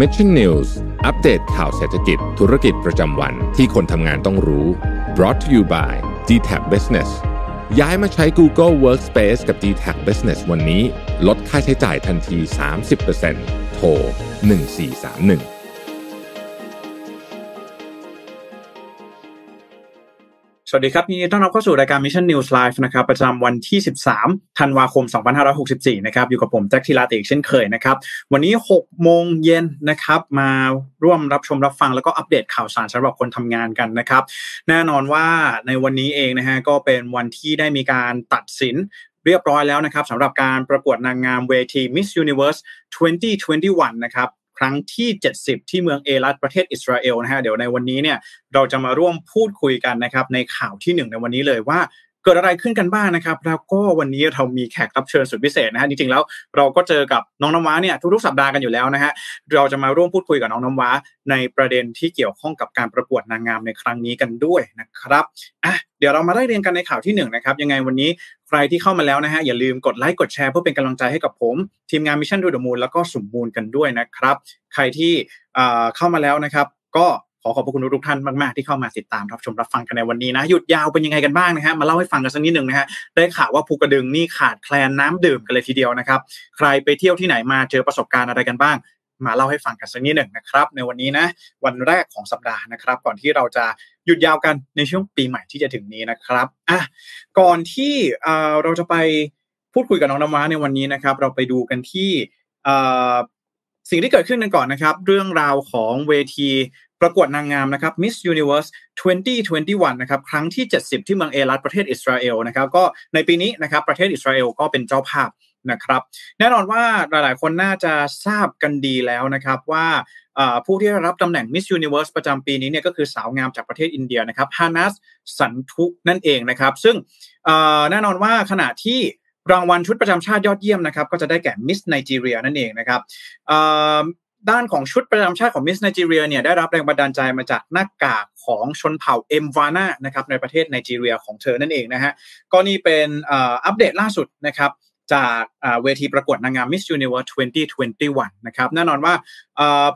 Mission News อัปเดตข่าวเศรษฐกิจธุรกิจประจำวันที่คนทำงานต้องรู้ brought to you by d t a c Business ย้ายมาใช้ Google Workspace กับ d t a c Business วันนี้ ลดค่าใช้จ่ายทันที 30%โทร1431 วัสดีครับยินดีต้อนรับเข้าสู่รายการ Mission News Live นะครับประจำวันที่ 13 ธันวาคม 2564 นะครับอยู่กับผมแจ็คทีลาติกเช่นเคยนะครับวันนี้ 6 โมงเย็นนะครับมาร่วมรับชมรับฟังแล้วก็อัปเดตข่าวสารสำหรับคนทำงานกันนะครับแน่นอนว่าในวันนี้เองนะฮะก็เป็นวันที่ได้มีการตัดสินเรียบร้อยแล้วนะครับสำหรับการประกวดนางงามเวที Miss Universe 2021 นะครับ ครั้งที่ 70 ที่เมืองเอลัตประเทศอิสราเอลนะฮะเดี๋ยวในวันนี้เนี่ยเราจะมาร่วมพูดคุยกันนะครับในข่าวที่ 1 ในวันนี้เลยว่าเกิดอะไรขึ้นกันบ้างนะครับ แล้วก็วันนี้เรามีแขกรับเชิญสุดพิเศษนะฮะจริงๆแล้วเราก็เจอกับน้องน้ำว้าเนี่ยทุกๆสัปดาห์กันอยู่แล้วนะฮะเราจะมาร่วมพูดคุยกับน้องน้ำว้าในประเด็นที่เกี่ยวข้องกับการประกวดนางงามในครั้งนี้กันด้วยนะครับอะ เดี๋ยวเรามาไล่เรียงกันในข่าวที่1นนะครับยังไงวันนี้ใครที่เข้ามาแล้วนะฮะอย่าลืมกดไลค์กดแชร์เพื่อเป็นกำลังใจให้กับผม ทีมงาน Mission To The Moon แล้วก็สมมูลกันด้วยนะครับ ใครที่เข้ามาแล้วนะครับ ก็ขอขอบคุณทุกท่านมากๆที่เข้ามาติดตามรับชมรับฟังกันในวันนี้นะหยุดยาวเป็นยังไงกันบ้างนะฮะมาเล่าให้ฟังกันสักนิดหนึ่งนะฮะได้ข่าวว่าภูกระดึงนี่ขาดแคลนน้ำดื่มกันเลยทีเดียวนะครับ ใครไปเที่ยวที่ไหนมาเจอประสบการณ์อะไรกันบ้าง มาเล่าให้ฟังกันสักนิดหนึ่งนะครับ ในวันนี้นะวันแรกของสัปดาห์นะครับ ก่อนที่เราจะ หยุดยาวกันในช่วงปีใหม่ที่จะถึงนี้นะครับอะก่อนที่เราจะไปพูดคุยกับน้องน้ำว้าในวันนี้นะครับ เราไปดูกันที่สิ่งที่เกิดขึ้นกันก่อนนะครับ เรื่องราวของเวทีประกวดนางงามนะครับ Miss Universe 2021 นะครับ ครั้งที่ 70 ที่เมืองเอลัตประเทศอิสราเอลนะครับ ก็ในปีนี้นะครับ ประเทศอิสราเอลก็เป็นเจ้าภาพนะครับ แน่นอนว่าหลาย ๆ คนน่าจะทราบกันดีแล้วนะครับว่า ผู้ที่ได้รับตำแหน่ง Miss Universe ประจำปีนี้เนี่ยก็คือสาวงามจากประเทศอินเดียนะครับฮานัสสันทุนั่นเองนะครับ ซึ่งแน่นอนว่าขณะที่รางวัลชุดประจำชาติยอดเยี่ยมนะครับก็จะได้แก่ Miss ไนจีเรียนั่นเองนะครับด้านของชุดประจำชาติของ Miss ไนจีเรียเนี่ยได้รับแรงบันดาลใจมาจากหน้ากากของชนเผ่าเอ็มวานานะครับในประเทศไนจีเรียของเธอนั่นเองนะฮะก็นี่เป็นอัปเดตล่าสุดนะครับ จากเวทีประกวดนางงาม Miss Universe 2021 นะครับแน่นอนว่า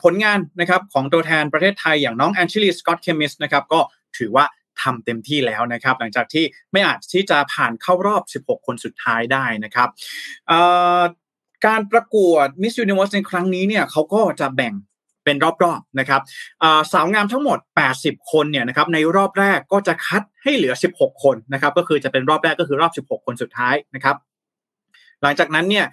ผลงานนะครับของตัวแทนประเทศไทยอย่างน้องแอนชิลีสกอตเคมิสนะครับก็ถือว่าทำเต็มที่แล้วนะครับ หลังจากที่ไม่อาจที่จะผ่านเข้ารอบ 16 คนสุดท้ายได้นะครับการประกวด Miss Universe ในครั้งนี้เนี่ยเขาก็จะแบ่งเป็นรอบๆนะครับสาวงามทั้งหมด 80 คนเนี่ยนะครับในรอบแรกก็จะคัดให้เหลือ 16 คนนะครับก็คือจะเป็นรอบแรกก็คือรอบ 16 คนสุดท้ายนะครับ หลังจากนั้นเนี่ย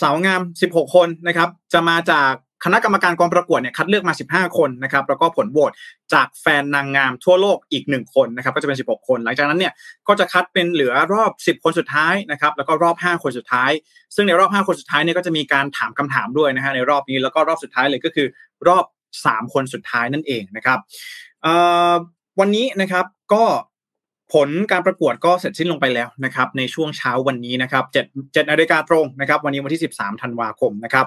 สาวงาม 16 คนนะครับ จะมาจากคณะกรรมการกองประกวดเนี่ยคัดเลือกมา 15 คนนะครับ แล้วก็ผลโหวตจากแฟนนางงามทั่วโลกอีก 1 คนนะครับ ก็จะเป็น 16 คน หลังจากนั้นเนี่ยก็จะคัดเป็นเหลือรอบ 10 คนสุดท้ายนะครับ แล้วก็รอบ 5 คนสุดท้าย ซึ่งในรอบ 5 คนสุดท้ายเนี่ยก็จะมีการถามคำถามด้วยนะฮะในรอบนี้ แล้วก็รอบสุดท้ายเลยก็คือรอบ 3 คนสุดท้ายนั่นเองนะครับวันนี้นะครับก็ ผลการประกวดก็เสร็จสิ้นลงไปแล้วนะครับในช่วงเช้าวันนี้นะครับเจ็ดนาฬิกาตรงนะครับวันนี้วันที่ 13ธันวาคมนะครับ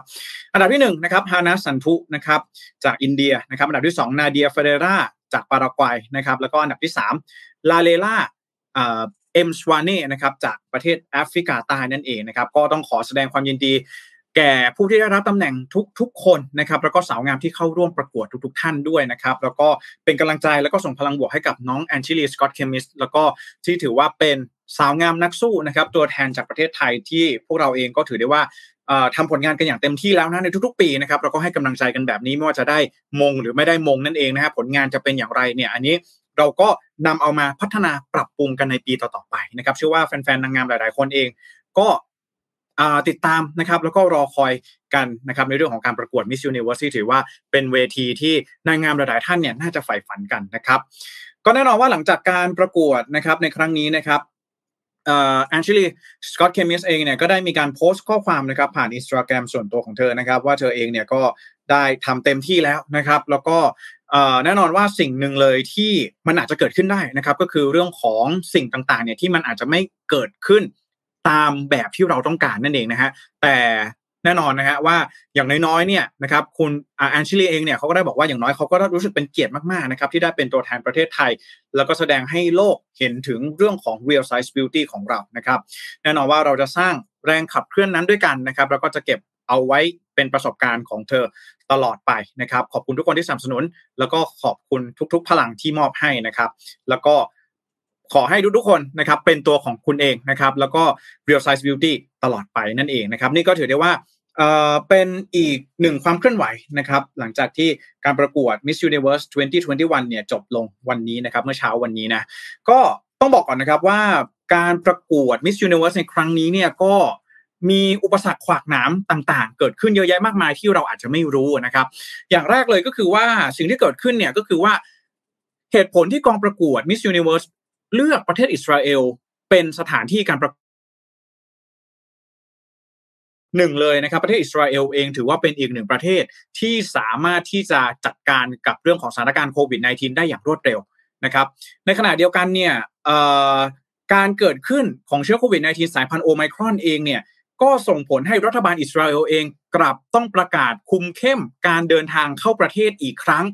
อันดับที่1นะครับฮาร์นาซ สันธูนะครับจากอินเดียนะครับอันดับที่ 2 นาเดียเฟเดราจากปารากวัยนะครับแล้วก็อันดับที่ 3 ลาเลล่าเอ็มสวาเน่นะครับจากประเทศแอฟริกาใต้นั่นเองนะครับก็ต้องขอแสดงความยินดี แก่ผู้ที่ได้รับตำแหน่งทุกๆคนนะครับ แล้วก็สาวงามที่เข้าร่วมประกวดทุก ๆ ท่านด้วยนะครับ แล้วก็เป็นกำลังใจแล้วก็ส่งพลังบวกให้กับน้องแอนชิลีสกอตเคมิสแล้วก็ที่ถือว่าเป็นสาวงามนักสู้นะครับ ตัวแทนจากประเทศไทยที่พวกเราเองก็ถือได้ว่าทำผลงานกันอย่างเต็มที่แล้วนะในทุกๆ ปีนะครับเราก็ให้กำลังใจกันแบบนี้ไม่ว่าจะได้มงหรือไม่ได้มงนั่นเองนะครับผลงานจะเป็นอย่างไรเนี่ยอันนี้เราก็นำเอามาพัฒนาปรับปรุงกันในปีต่อๆไปนะครับเชื่อว่าแฟนๆนางงามหลาย ๆ คนเอง ก็ ติดตามนะครับแล้วก็รอคอยกันนะครับในเรื่องของการประกวด Miss Universe ถือว่าเป็นเวทีที่นางงามหลายท่านเนี่ยน่าจะใฝ่ฝันกันนะครับ ก็แน่นอนว่าหลังจากการประกวดนะครับในครั้งนี้นะครับแอนชิลีสกอตเคมิสเองเนี่ยก็ได้มีการโพสต์ข้อความนะครับผ่านอินสตาแกรมส่วนตัวของเธอนะครับ ว่าเธอเองเนี่ยก็ได้ทำเต็มที่แล้วนะครับ แล้วก็แน่นอนว่าสิ่งหนึ่งเลยที่มันอาจจะเกิดขึ้นได้นะครับ ก็คือเรื่องของสิ่งต่างๆเนี่ยที่มันอาจจะไม่เกิดขึ้น ตามแบบที่เราต้องการนั่นเองนะฮะแต่แน่นอนนะฮะว่าอย่างน้อยๆเนี่ยนะครับคุณแอนชิลีเองเนี่ยเขาก็ได้บอกว่าอย่างน้อยเขาก็รู้สึกเป็นเกียรติมากๆนะครับที่ได้เป็นตัวแทนประเทศไทย แล้วก็แสดงให้โลกเห็นถึงเรื่องของ real size beauty ของเรานะครับแน่นอนว่าเราจะสร้างแรงขับเคลื่อนนั้นด้วยกันนะครับแล้วก็จะเก็บเอาไว้เป็นประสบการณ์ของเธอตลอดไปนะครับ ขอบคุณทุกคนที่สนับสนุน แล้วก็ขอบคุณทุกๆ พลังที่มอบให้นะครับ แล้วก็ ขอให้ทุกๆคนนะครับเป็นตัวของคุณเองนะครับแล้วก็ real size beauty ตลอดไปนั่นเองนะครับนี่ก็ถือได้ว่าเอ่อเป็นอีกหนึ่งความเคลื่อนไหวนะครับหลังจากที่การประกวด Miss Universe 2021 เนี่ยจบลงวันนี้นะครับเมื่อเช้าวันนี้นะก็ต้องบอกก่อนนะครับว่าการประกวด Miss Universe ในครั้งนี้เนี่ยก็มีอุปสรรคขวากหนามต่างๆ เกิดขึ้นเยอะแยะมากมายที่เราอาจจะไม่รู้นะครับ อย่างแรกเลยก็คือว่าสิ่งที่เกิดขึ้นเนี่ยก็คือว่าเหตุผลที่กองประกวด Miss Universe เลือกประเทศอิสราเอลเป็นสถานที่การประหนึ่งเลยนะครับประเทศอิสราเอลเองถือว่าเป็นอีกหนึ่งประเทศที่สามารถที่จะจัดการกับเรื่องของสถานการณ์โควิด -19 ได้อย่างรวดเร็วนะครับ ในขณะเดียวกันเนี่ยการเกิดขึ้นของเชื้อโควิด -19 สายพันธุ์โอไมครอนเองเนี่ยก็ส่งผลให้รัฐบาลอิสราเอลเองกลับต้องประกาศคุมเข้มการเดินทางเข้าประเทศอีกครั้ง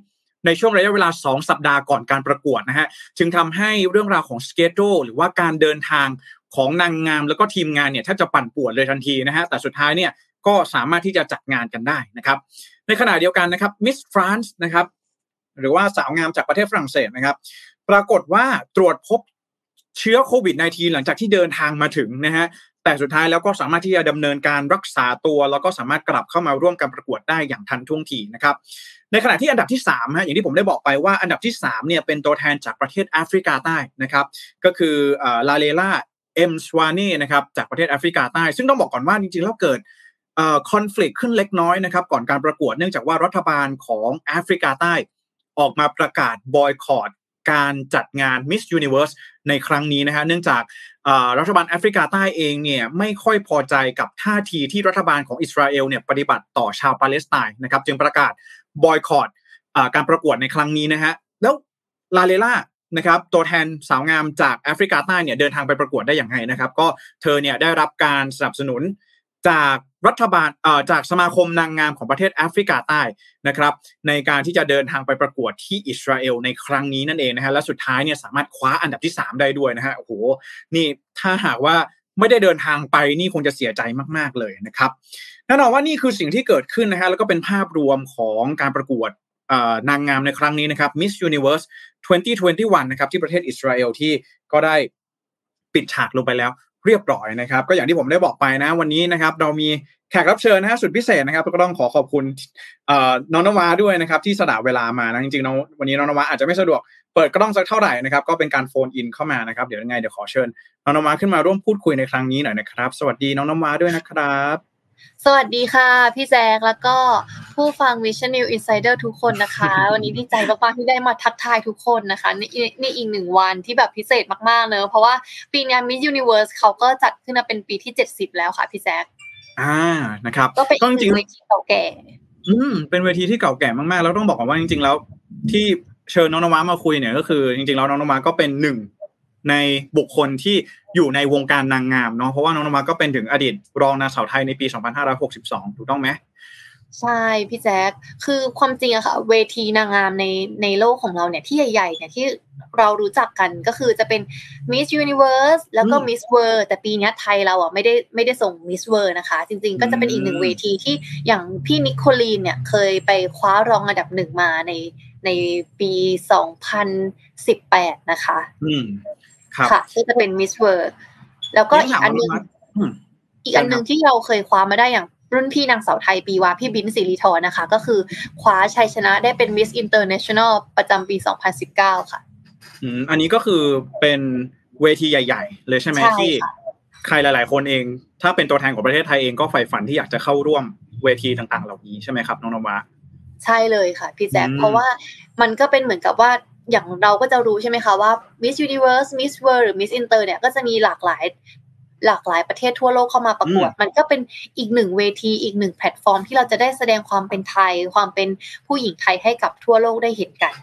ในช่วงระยะเวลา 2 สัปดาห์ก่อนการประกวดนะฮะจึงทำให้เรื่องราวของสเกจโดหรือว่าการเดินทางของนางงามแล้วก็ทีมงานเนี่ยถ้าจะปั่นป่วนเลยทันทีนะฮะแต่สุดท้ายเนี่ยก็สามารถที่จะจัดงานกันได้นะครับ ในขณะเดียวกันนะครับมิสฟรานซ์นะครับหรือว่าสาวงามจากประเทศฝรั่งเศสนะครับ ปรากฏว่าตรวจพบเชื้อโควิด -19 หลังจากที่เดินทางมาถึงนะฮะ แต่สุดท้ายแล้วก็สามารถที่จะดำเนินการรักษาตัว แล้วก็สามารถกลับเข้ามาร่วมการประกวดได้อย่างทันท่วงทีนะครับในขณะที่อันดับที่3ฮะอย่างที่ผมได้บอกไปว่าอันดับที่3เนี่ยเป็นตัวแทนจากประเทศแอฟริกาใต้นะครับก็คือลาเลล่าเอ็มสวานีนะครับจากประเทศแอฟริกาใต้ ซึ่งต้องบอกก่อนว่าจริงๆแล้วเกิดคอน FLICT ขึ้นเล็กน้อยนะครับก่อนการประกวดเนื่องจากว่ารัฐบาลของแอฟริกาใต้ออกมาประกาศบอยคอต การจัดงาน Miss Universe ในครั้งนี้นะฮะเนื่องจากรัฐบาลแอฟริกาใต้เองเนี่ยไม่ค่อยพอใจกับท่าทีที่รัฐบาลของอิสราเอลเนี่ยปฏิบัติต่อชาวปาเลสไตน์นะครับจึงประกาศบอยคอตการประกวดในครั้งนี้นะฮะแล้วลาเลล่านะครับตัวแทนสาวงามจากแอฟริกาใต้เนี่ยเดินทางไปประกวดได้อย่างไรนะครับ ก็เธอเนี่ยได้รับการสนับสนุนจาก รัฐบาลจากสมาคมนางงามของประเทศแอฟริกาใต้นะครับ ในการที่จะเดินทางไปประกวดที่อิสราเอลในครั้งนี้นั่นเองนะฮะและสุดท้ายเนี่ยสามารถคว้าอันดับที่ 3 ได้ด้วยนะฮะโอ้โหนี่ถ้าหากว่าไม่ได้เดินทางไปนี่คงจะเสียใจมากๆเลยนะครับแน่นอนว่านี่คือสิ่งที่เกิดขึ้นนะฮะแล้วก็เป็นภาพรวมของการประกวดนางงามในครั้งนี้นะครับ Miss Universe 2021 นะครับที่ประเทศอิสราเอลที่ก็ได้ปิดฉากลงไปแล้ว เรียบร้อยนะครับ ก็อย่างที่ผมได้บอกไปนะ วันนี้นะครับ เรามีแขกรับเชิญนะฮะสุดพิเศษนะครับก็ต้องขอขอบคุณน้องนวาด้วยนะครับ ที่สละเวลามานะจริงๆน้องวันนี้น้องนวาอาจจะไม่สะดวกเปิดกล้องสักเท่าไหร่นะครับ ก็เป็นการโฟนอินเข้ามานะครับ เดี๋ยวยังไงเดี๋ยวขอเชิญน้องนวาขึ้นมาร่วมพูดคุยในครั้งนี้หน่อยนะครับ สวัสดีน้องนวาด้วยนะครับ สวัสดีค่ะ พี่แจ๊กแล้วก็ผู้ฟัง Vision New Insider ทุกคนนะคะ วันนี้ดีใจมากๆที่ได้มาทักทายทุกคนนะคะนี่นี่อีกหนึ่งวันที่แบบพิเศษมากๆเนอะเพราะว่าปีนี้ Miss Universe เขาก็จัดขึ้นมาเป็นปีที่เจ็ดสิบแล้วค่ะพี่แจ๊กอ่านะครับก็เป็นจริงเวทีเก่าแก่ อืมเป็นเวทีที่เก่าแก่มากๆ แล้วต้องบอกว่าจริง ๆ แล้ว ที่เชิญน้องนวามาคุยเนี่ยก็คือ จริงๆแล้วน้องนวาก็เป็นหนึ่ง ในบุคคลที่อยู่ในวงการนางงามเนาะเพราะว่าน้องนมาก็เป็นถึงอดีตรองนางสาวไทยในปี 2562 ถูกต้องไหมใช่พี่แจ๊คคือความจริงอะค่ะ เวทีนางงามในในโลกของเราเนี่ยที่ใหญ่ๆเนี่ยที่เรารู้จักกันก็คือจะเป็น Miss Universe แล้วก็ Miss World แต่ปีนี้ไทยเราอะไม่ได้ไม่ได้ส่ง Miss World นะคะ จริงๆ ก็จะเป็นอีกหนึ่งเวทีที่อย่างพี่นิโคลีนเนี่ยเคยไปคว้ารองอันดับหนึ่งมาในในปี 2018 นะคะอืม ค่ะที่จะเป็น Miss World แล้วก็อีกอันนึงอีกอันนึงที่เราเคยคว้ามาได้อย่างรุ่นพี่นางสาวไทยปีวาพี่บิ๊นท์ สิรีธรนะคะ ก็คือคว้าชัยชนะได้เป็น Miss International ประจำปี 2019 ค่ะอืมอันนี้ก็คือเป็นเวทีใหญ่ ๆ เลยใช่ไหมที่ใครหลาย ๆ คนเอง ถ้าเป็นตัวแทนของประเทศไทยเองก็ใฝ่ฝันที่อยากจะเข้าร่วมเวทีต่าง ๆ เหล่านี้ใช่ไหมครับน้องนวะใช่เลยค่ะพี่แจ๊คเพราะว่ามันก็เป็นเหมือนกับว่า อย่างเราก็จะรู้ใช่ไหมคะว่า Miss Universe Miss World หรือ Miss Inter เนี่ยก็จะมีหลากหลายหลากหลายประเทศทั่วโลกเข้ามาประกวด มันก็เป็นอีกหนึ่งเวทีอีกหนึ่งแพลตฟอร์มที่เราจะได้แสดงความเป็นไทย ความเป็นผู้หญิงไทยให้กับทั่วโลกได้เห็นกัน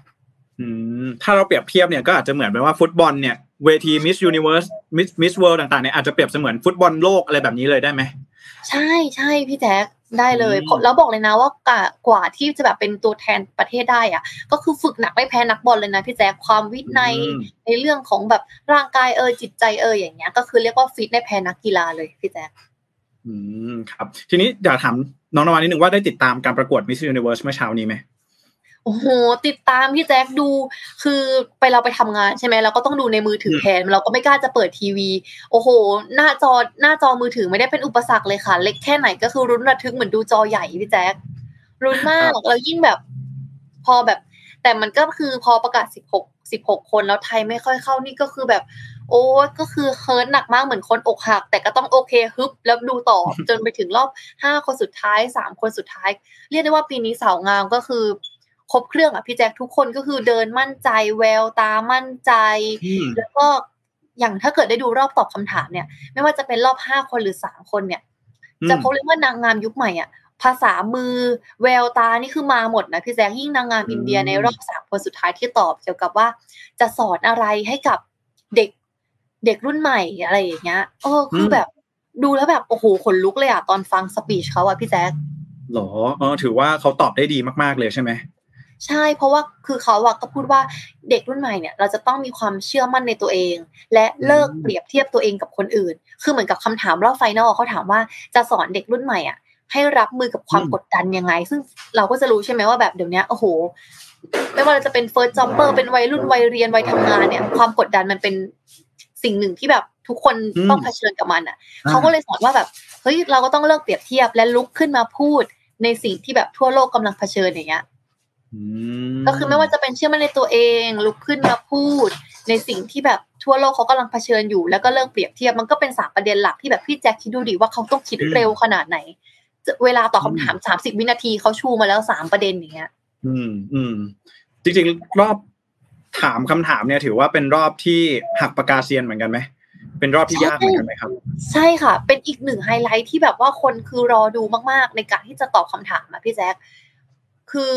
อืมถ้าเราเปรียบเทียบเนี่ยก็อาจจะเหมือนไปว่าฟุตบอลเนี่ยเวที Miss Universe Miss Miss World ต่างๆเนี่ยอาจจะเปรียบเสมือนฟุตบอลโลกอะไรแบบนี้เลยได้ไหมใช่ใช่พี่แจ๊ค ได้เลยแล้วบอกเลยนะว่ากว่าที่จะแบบเป็นตัวแทนประเทศได้อะ ก็คือฝึกหนักไม่แพ้นักบอลเลยนะพี่แจ๊คความวินัยในเรื่องของแบบร่างกายเออจิตใจเอออย่างเงี้ย ก็คือเรียกว่าฟิตได้แพ้นักกีฬาเลยพี่แจ๊คอืมครับ ทีนี้อยากถามน้องนวานิดนึงว่าได้ติดตามการประกวด Miss Universe เมื่อเช้านี้ไหม โอ้โหติดตามพี่แจ๊คดู คือไปเราไปทำงานใช่ไหมเราก็ต้องดูในมือถือแทนเราก็ไม่กล้าจะเปิดทีวี โอ้โห หน้าจอหน้าจอมือถือไม่ได้เป็นอุปสรรคเลยค่ะ เล็กแค่ไหนก็คือรุนระทึกเหมือนดูจอใหญ่พี่แจ๊ครุนมากแล้วยิ่งแบบ พอแบบ แต่มันก็คือพอประกาศสิบหกสิบหกคนแล้วไทยไม่ค่อยเข้านี่ก็คือแบบ โอ้ก็คือเฮิร์ตหนักมากเหมือนคนอกหัก แต่ก็ต้องโอเคฮึบแล้วดูต่อจนไปถึงรอบห้าคนสุดท้ายสามคนสุดท้าย เรียกได้ว่าปีนี้สาวงามก็คือ ครบเครื่องอะพี่แจ็คทุกคนก็คือเดินมั่นใจแววตามั่นใจ แล้วก็อย่างถ้าเกิดได้ดูรอบตอบคำถามเนี่ย ไม่ว่าจะเป็นรอบห้าคนหรือสามคนเนี่ย จะพบเลยว่านางงามยุคใหม่อะภาษามือแววตานี่คือมาหมดนะพี่แจ๊คยิ่งนางงามอินเดียในรอบสามคนสุดท้ายที่ตอบเกี่ยวกับว่า จะสอนอะไรให้กับเด็กเด็กรุ่นใหม่อะไรอย่างเงี้ยเออคือแบบดูแล้วแบบโอ้โหขนลุกเลยอะตอนฟัง speech เขาอะพี่แจ๊คหรอเออถือว่าเขาตอบได้ดีมากๆเลยใช่ไหม ใช่ เพราะว่าคือเขาอะก็พูดว่าเด็กรุ่นใหม่เนี่ย เราจะต้องมีความเชื่อมั่นในตัวเอง และเลิกเปรียบเทียบตัวเองกับคนอื่น คือเหมือนกับคำถามรอบ final เขาถามว่าจะสอนเด็กรุ่นใหม่อะให้รับมือกับความกดดันยังไง ซึ่งเราก็จะรู้ใช่ไหมว่าแบบเดี๋ยวนี้โอ้โห ไม่ว่าจะเป็น first jobber เป็นวัยรุ่นวัยเรียนวัยทำงานเนี่ย ความกดดันมันเป็นสิ่งหนึ่งที่แบบทุกคนต้องเผชิญกับมันอะเขาก็เลยสอนว่าแบบเฮ้ยเราก็ต้องเลิกเปรียบเทียบและลุกขึ้นมาพูดในสิ่งที่แบบทั่วโลกกำลังเผชิญอย่างเงี้ย ก็คือไม่ว่าจะเป็นเชื่อมั่นในตัวเอง ลุกขึ้นมาพูด ในสิ่งที่แบบทั่วโลกเขากำลังเผชิญอยู่ แล้วก็เลิกเปรียบเทียบมันก็เป็นสามประเด็นหลักที่แบบพี่แจ็คคิดดูดิว่าเขาต้องคิดเร็วขนาดไหน เวลาตอบคำถามสามสิบวินาทีเขาชูมาแล้วสามประเด็นอย่างเงี้ย อืมอืมจริงๆรอบถามคำถามเนี่ย ถือว่าเป็นรอบที่หักปากกาเซียนเหมือนกันไหมเป็นรอบที่ยากเหมือนกันไหมครับ ใช่ค่ะ เป็นอีกหนึ่งไฮไลท์ที่แบบว่าคนคือรอดูมากๆ ในการที่จะตอบคำถามอะพี่แจ๊ค คือ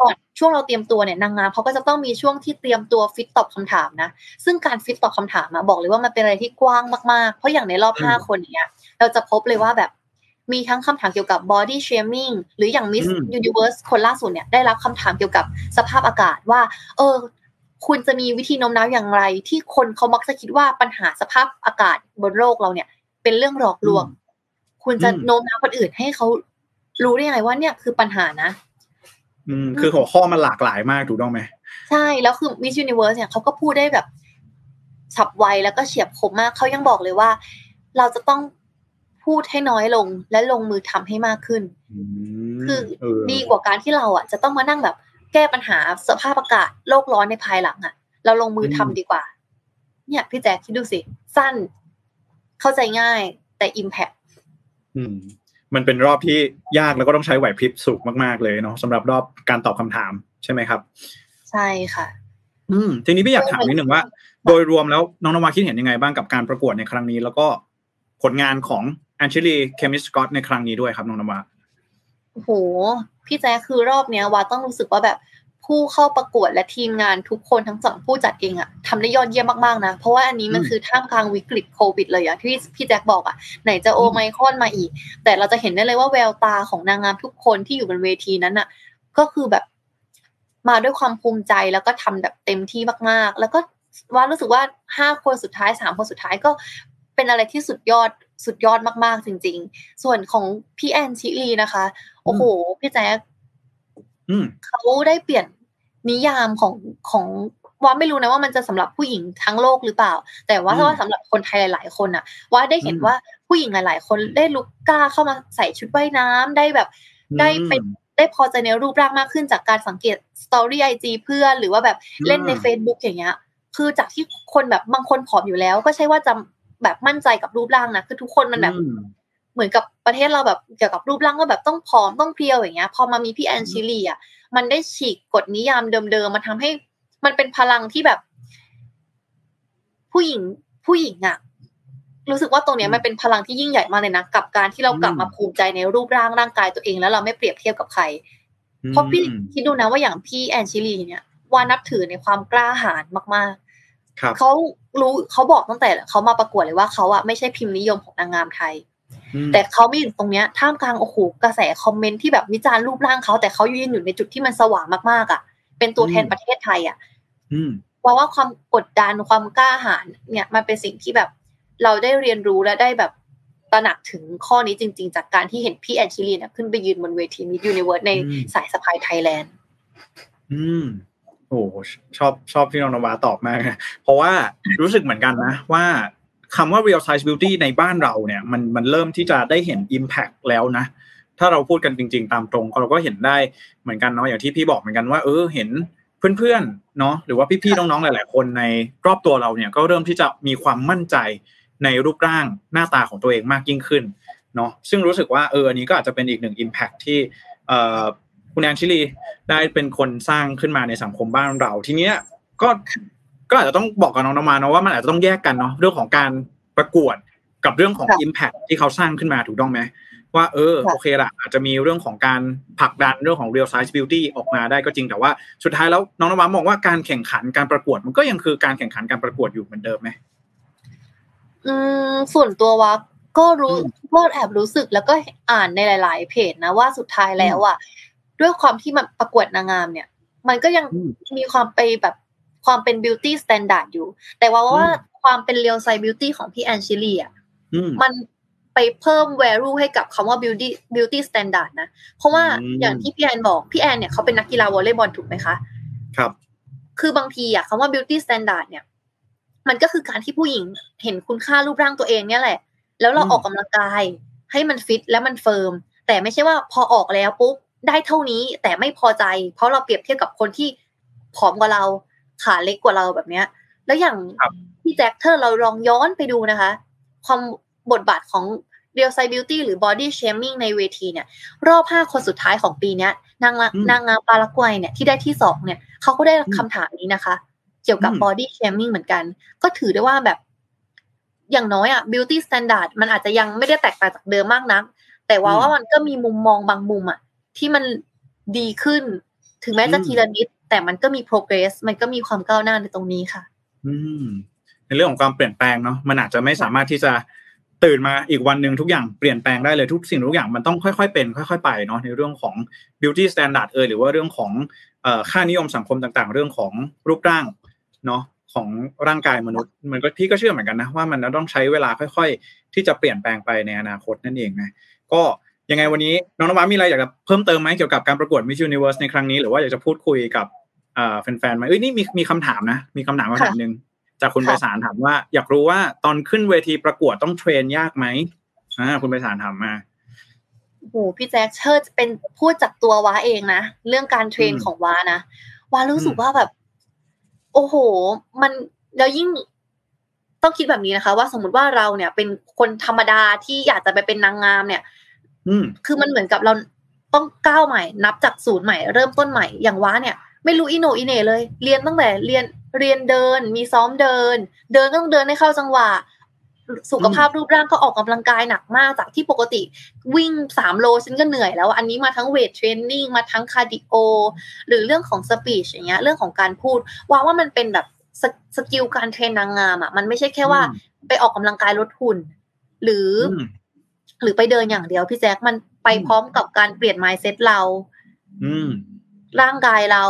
ก่อนช่วงเราเตรียมตัวเนี่ยนางงามเขาก็จะต้องมีช่วงที่เตรียมตัวฟิตตอบคำถามนะ ซึ่งการฟิตตอบคำถามอะบอกเลยว่ามันเป็นอะไรที่กว้างมากๆ เพราะอย่างในรอบห้าคนเนี้ย เราจะพบเลยว่าแบบมีทั้งคำถามเกี่ยวกับ body shaming หรืออย่าง Miss Universe คนล่าสุดเนี่ยได้รับคำถามเกี่ยวกับสภาพอากาศว่า เออ คุณจะมีวิธีโน้มน้าวอย่างไร ที่คนเขามักจะคิดว่าปัญหาสภาพอากาศบนโลกเราเนี่ย เป็นเรื่องหลอกลวง คุณจะโน้มน้าวคนอื่นให้เขารู้ได้ยังไงว่าเนี่ยคือปัญหานะ อืมคือหัวข้อมันหลากหลายมากถูกต้องไหม ใช่แล้วคือ Miss Universe เนี่ยเขาก็พูดได้แบบฉับไวแล้วก็เฉียบคมมากเขายังบอกเลยว่า เราจะต้องพูดให้น้อยลงและลงมือทำให้มากขึ้น คือดีกว่าการที่เราอะ จะต้องมานั่งแบบ แก้ปัญหาสภาพอากาศโลกร้อนในภายหลังอะ เราลงมือทำดีกว่า เนี่ยพี่แจ๊คคิดดูสิ สั้น เข้าใจง่ายแต่อิมแพคอื มมันเป็นรอบที่ยากแล้วก็ต้องใช้ไหวพริบสูงมาก ๆ เลยเนาะสำหรับรอบการตอบคำถามใช่ไหมครับ ใช่ค่ะ อืมทีนี้พี่อยากถามนิดหนึ่งว่า โดยรวมแล้วน้องนวาคิดเห็นยังไงบ้างกับการประกวดในครั้งนี้ แล้วก็ผลงานของแอนเชลีเคมิสกอตในครั้งนี้ด้วยครับน้องนวาโอ้โหพี่แจ๊คคือรอบเนี้ยวาต้องรู้สึกว่าแบบ ผู้เข้าประกวดและทีมงานทุกคนทั้งสองผู้จัดเองอะทำได้ยอดเยี่ยมมากๆนะเพราะว่าอันนี้มันคือท่ามกลางวิกฤตโควิด เลยอย่างที่พี่แจ็คบอกอะไหนจะโอไมคอนมาอีก แต่เราจะเห็นได้เลยว่าแววตาของนางงามทุกคนที่อยู่บนเวทีนั้นอะก็คือแบบมาด้วยความภูมิใจแล้วก็ทำแบบเต็มที่มากๆ แล้วก็ว่ารู้สึกว่าห้าคนสุดท้ายสามคนสุดท้ายก็เป็นอะไรที่สุดยอดสุดยอดมากๆจริง ๆ ส่วนของพี่แอนชิลีนะคะ โอ้โห พี่แจ๊ค เขาได้เปลี่ยนนิยามของของว่าไม่รู้นะว่ามันจะสำหรับผู้หญิงทั้งโลกหรือเปล่า แต่ว่าถ้าว่าสำหรับคนไทยหลาย ๆ คนอะว่าได้เห็นว่าผู้หญิงหลาย ๆ คนได้ลุกกล้าเข้ามาใส่ชุดว่ายน้ำได้แบบได้เป็นได้พอใจในรูปร่างมากขึ้นจากการสังเกตสตอรี่ไอจีเพื่อนหรือว่าแบบเล่นใน Facebook อย่างเงี้ย คือจากที่คนแบบบางคนผอมอยู่แล้ว ก็ใช่ว่าจะแบบมั่นใจกับรูปร่างนะคือทุกคนมันแบบ เหมือนกับประเทศเราแบบเกี่ยวกับรูปร่างก็แบบต้องผอมต้องเพรียวอย่างเงี้ย พอมามีพี่แอนชิลีอะมันได้ฉีกกฎนิยามเดิมๆมันทำให้มันเป็นพลังที่แบบ ผู้หญิงผู้หญิงอะ รู้สึกว่าตรงเนี้ยมันเป็นพลังที่ยิ่งใหญ่มากเลยนะกับการที่เรากลับมาภูมิใจในรูปร่างร่างกายตัวเอง แล้วเราไม่เปรียบเทียบกับใครเพราะพี่คิดดูนะว่าอย่างพี่แอนชิลีเนี่ยว้านับถือในความกล้าหาญมากๆเขารู้เขาบอกตั้งแต่เขามาประกวดเลยว่าเขาอะไม่ใช่พิมพ์นิยมของนางงามไทย แต่เขามาอยู่ตรงเนี้ยท่ามกลางโอ้โหกระแสคอมเมนต์ที่แบบวิจารณ์รูปร่างเขาแต่เขายืนอยู่ในจุดที่มันสว่างมากๆอะ เป็นตัวแทนประเทศไทยอะว้าว่าความกดดันความกล้าหาญเนี่ยมันเป็นสิ่งที่แบบเราได้เรียนรู้และได้แบบตระหนักถึงข้อนี้จริง ๆ จากการที่เห็นพี่แอนชิลีนะขึ้นไปยืนบนเวทีมิ s ยูนิเวิร์สในสายสะพายไทยแลนด์ อืมโอ้ชอบชอบพี่น้องนวาตอบมาก เพราะว่ารู้สึกเหมือนกันนะว่า คำว่า real size beauty ในบ้านเราเนี่ยมันมันเริ่มที่จะได้เห็น impact แล้วนะ ถ้าเราพูดกันจริง ๆ ตามตรงเราก็เห็นได้เหมือนกันเนาะอย่างที่พี่บอกเหมือนกันว่าเออเห็นเพื่อนๆเนาะหรือว่าพี่ๆน้องๆหลาย ๆ คนในรอบตัวเราเนี่ยก็เริ่มที่จะมีความมั่นใจในรูปร่างหน้าตาของตัวเองมากยิ่งขึ้นเนาะซึ่งรู้สึกว่าเอออันนี้ก็อาจจะเป็นอีกหนึ่ง impact ที่เอ่อคุณแอนชิลีได้เป็นคนสร้างขึ้นมาในสังคมบ้านเราทีเนี้ยก็ ก็อาจจะต้องบอกกับน้องนมาเนาะว่ามันอาจจะต้องแยกกันเนาะเรื่องของการประกวดกับเรื่องของ Impact ที่เขาสร้างขึ้นมาถูกต้องไหมว่าเออโอเคละอาจจะมีเรื่องของการผลักดันเรื่องของ real size beauty ออกมาได้ก็จริงแต่ว่าสุดท้ายแล้วน้องนวามองว่าการแข่งขันการประกวดมันก็ยังคือการแข่งขันการประกวดอยู่เหมือนเดิมไหมอืมส่วนตัวว้าก็รู้ก็แอบรู้สึกแล้วก็อ่านในหลาย ๆ เพจนะว่าสุดท้ายแล้วอะด้วยความที่มันประกวดนางงามเนี่ย มันก็ยังมีความไปแบบ ความเป็น beauty standard อยู่ แต่ว้าว่าความเป็น real size beauty ของพี่แอนชิลีอะมันไปเพิ่ม value ให้กับคำว่า beauty beauty standard นะ เพราะว่าอย่างที่พี่แอนบอก พี่แอนเนี่ยเขาเป็นนักกีฬาวอลเลย์บอลถูกไหมคะ ครับ คือบางทีอะคำว่า beauty standard เนี่ย มันก็คือการที่ผู้หญิงเห็นคุณค่ารูปร่างตัวเองเนี่ยแหละ แล้วเราออกกำลังกาย ให้มันฟิตและมันเฟิร์ม แต่ไม่ใช่ว่าพอออกแล้วปุ๊บได้เท่านี้แต่ไม่พอใจ เพราะเราเปรียบเทียบกับคนที่ผอมกว่าเรา ขาเล็กกว่าเราแบบเนี้ย แล้วอย่างพี่แจ็คเธอเราลองย้อนไปดูนะคะ ความบทบาทของ real size beauty หรือ body shaming ในเวทีเนี่ย รอบห้าคนสุดท้ายของปีนี้นางนางงามปารากวัยเนี่ยที่ได้ที่สองเนี่ยเขาก็ได้คำถามนี้นะคะ เกี่ยวกับ body shaming เหมือนกัน ก็ถือได้ว่าแบบอย่างน้อยอะ beauty standard มันอาจจะยังไม่ได้แตกต่างจากเดิมมากนัก แต่ว้าว่ามันก็มีมุมมองบางมุมอะที่มันดีขึ้น ถึงแม้จะทีละนิด แต่มันก็มี progress มันก็มีความก้าวหน้าในตรงนี้ค่ะ อืม ในเรื่องของความเปลี่ยนแปลงเนาะมันอาจจะไม่สามารถที่จะตื่นมาอีกวันหนึ่งทุกอย่างเปลี่ยนแปลงได้เลยทุกสิ่งทุกอย่างมันต้องค่อยๆเป็น ค่อยๆไปเนาะในเรื่องของ beauty standard เออหรือว่าเรื่องของค่านิยมสังคมต่างๆ เรื่องของรูปร่างเนาะของร่างกายมนุษย์มันก็พี่ก็เชื่อเหมือนกันนะว่ามันต้องใช้เวลาค่อย ๆ ที่จะเปลี่ยนแปลงไปในอนาคตนั่นเองนะก็ยังไงวันนี้น้องนวัมีอะไรอยากจะเพิ่มเติมไหมเกี่ยวกับการประกวด Miss Universe ในครั้งนี้หรือว่าอยากจะพูดคุยกับ แฟนๆไหมเอ้ยนี่มีมีคำถามนะ มีคำถามคำถามหนึ่งจากคุณไปสารถามว่า อยากรู้ว่าตอนขึ้นเวทีประกวดต้องเทรนยากไหมอ่าคุณไปสารถามมาโอ้พี่แจ็คเชิดเป็นพูดจากตัวว้าเองนะ เรื่องการเทรนของว้านะว้ารู้สึกว่าแบบ โอ้โห มันแล้วยิ่งต้องคิดแบบนี้นะคะ ว่าสมมติว่าเราเนี่ย เป็นคนธรรมดาที่อยากจะไปเป็นนางงามเนี่ยคือมันเหมือนกับเราต้องก้าวใหม่ นับจากศูนย์ใหม่ เริ่มต้นใหม่อย่างว้าเนี่ย ไม่รู้อิโนอิเน่เลย เรียนตั้งแต่เรียนเรียนเดิน มีซ้อมเดิน เดินต้องเดินให้เข้าจังหวะ สุขภาพรูปร่างก็ออกกำลังกายหนักมากจากที่ปกติ วิ่งสามโลฉันก็เหนื่อยแล้ว อันนี้มาทั้ง weight training มาทั้ง cardio หรือเรื่องของ speech อย่างเงี้ย เรื่องของการพูดว้าว่ามันเป็นแบบ skill การ train นางงามอะมันไม่ใช่แค่ว่าไปออกกำลังกายลดหุ่น หรือ หรือไปเดินอย่างเดียวพี่แจ๊คมันไปพร้อมกับการเปลี่ยน mindset เรา ร่างกายเรา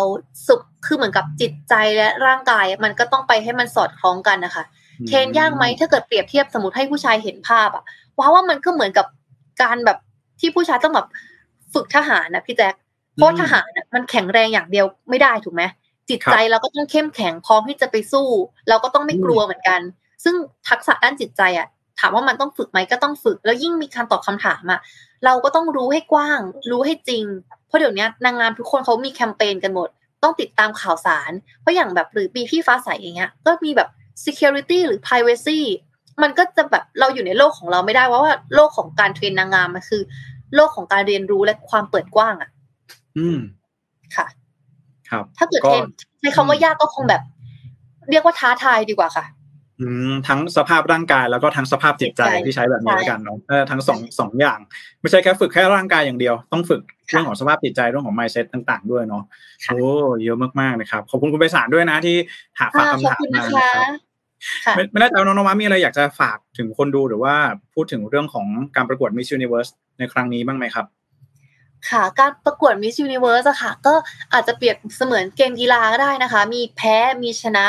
สุขคือเหมือนกับจิตใจและร่างกายมันก็ต้องไปให้มันสอดคล้องกันนะคะเทรนยากไหมถ้าเกิดเปรียบเทียบสมมติให้ผู้ชายเห็นภาพอะว่าว่ามันก็เหมือนกับการแบบที่ผู้ชายต้องแบบฝึกทหารนะพี่แจ๊คเพราะทหารมันแข็งแรงอย่างเดียวไม่ได้ถูกไหมจิตใจเราก็ต้องเข้มแข็งพร้อมที่จะไปสู้ เราก็ต้องไม่กลัวเหมือนกัน ซึ่งทักษะด้านจิตใจอะถามว่ามันต้องฝึกไหมก็ต้องฝึก แล้วยิ่งมีการตอบคาถามอะเราก็ต้องรู้ให้กว้าง รู้ให้จริงเพ ราะเดี๋ยวนี้นางงามทุกคนเขามีแคมเปญกันหมด ต้องติดตามข่าวสาร เพราะอย่างแบบหรือปีพี่ฟ้าใสอย่างเงี้ย ก็มีแบบ security หรือ privacy มันก็จะแบบเราอยู่ในโลกของเราไม่ได้ว่าว่าโลกของการเทรนนางงามมันคือ โลกของการเรียนรู้และความเปิดกว้างอะอืม ค่ะ ครับ ถ้าเกิดเทรนใช้คำว่ายากก็คงแบบ เรียกว่าท้าทายดีกว่าค่ะ ทั้งสภาพร่างกายแล้วก็ทั้งสภาพจิตใจที่ใช้แบบนี้แล้วกันเนาะทั้งสองสองอย่าง ไม่ใช่แค่ฝึกแค่ร่างกายอย่างเดียว ต้องฝึกเรื่องของสภาพจิตใจเรื่องของ mindset ต่าง ๆ ด้วยเนาะโอ้เยอะมากๆนะครับขอบคุณคุณไปสารด้วยนะที่หาฝากคำถามมานะครับไม่แน่ใจน้องนวัมีอะไรอยากจะฝากถึงคนดูหรือว่าพูดถึงเรื่องของการประกวด Miss Universe ในครั้งนี้บ้างไหมครับค่ะการประกวด Miss Universe อะค่ะ ก็อาจจะเปรียบเสมือนเกมกีฬาก็ได้นะคะ มีแพ้มีชนะ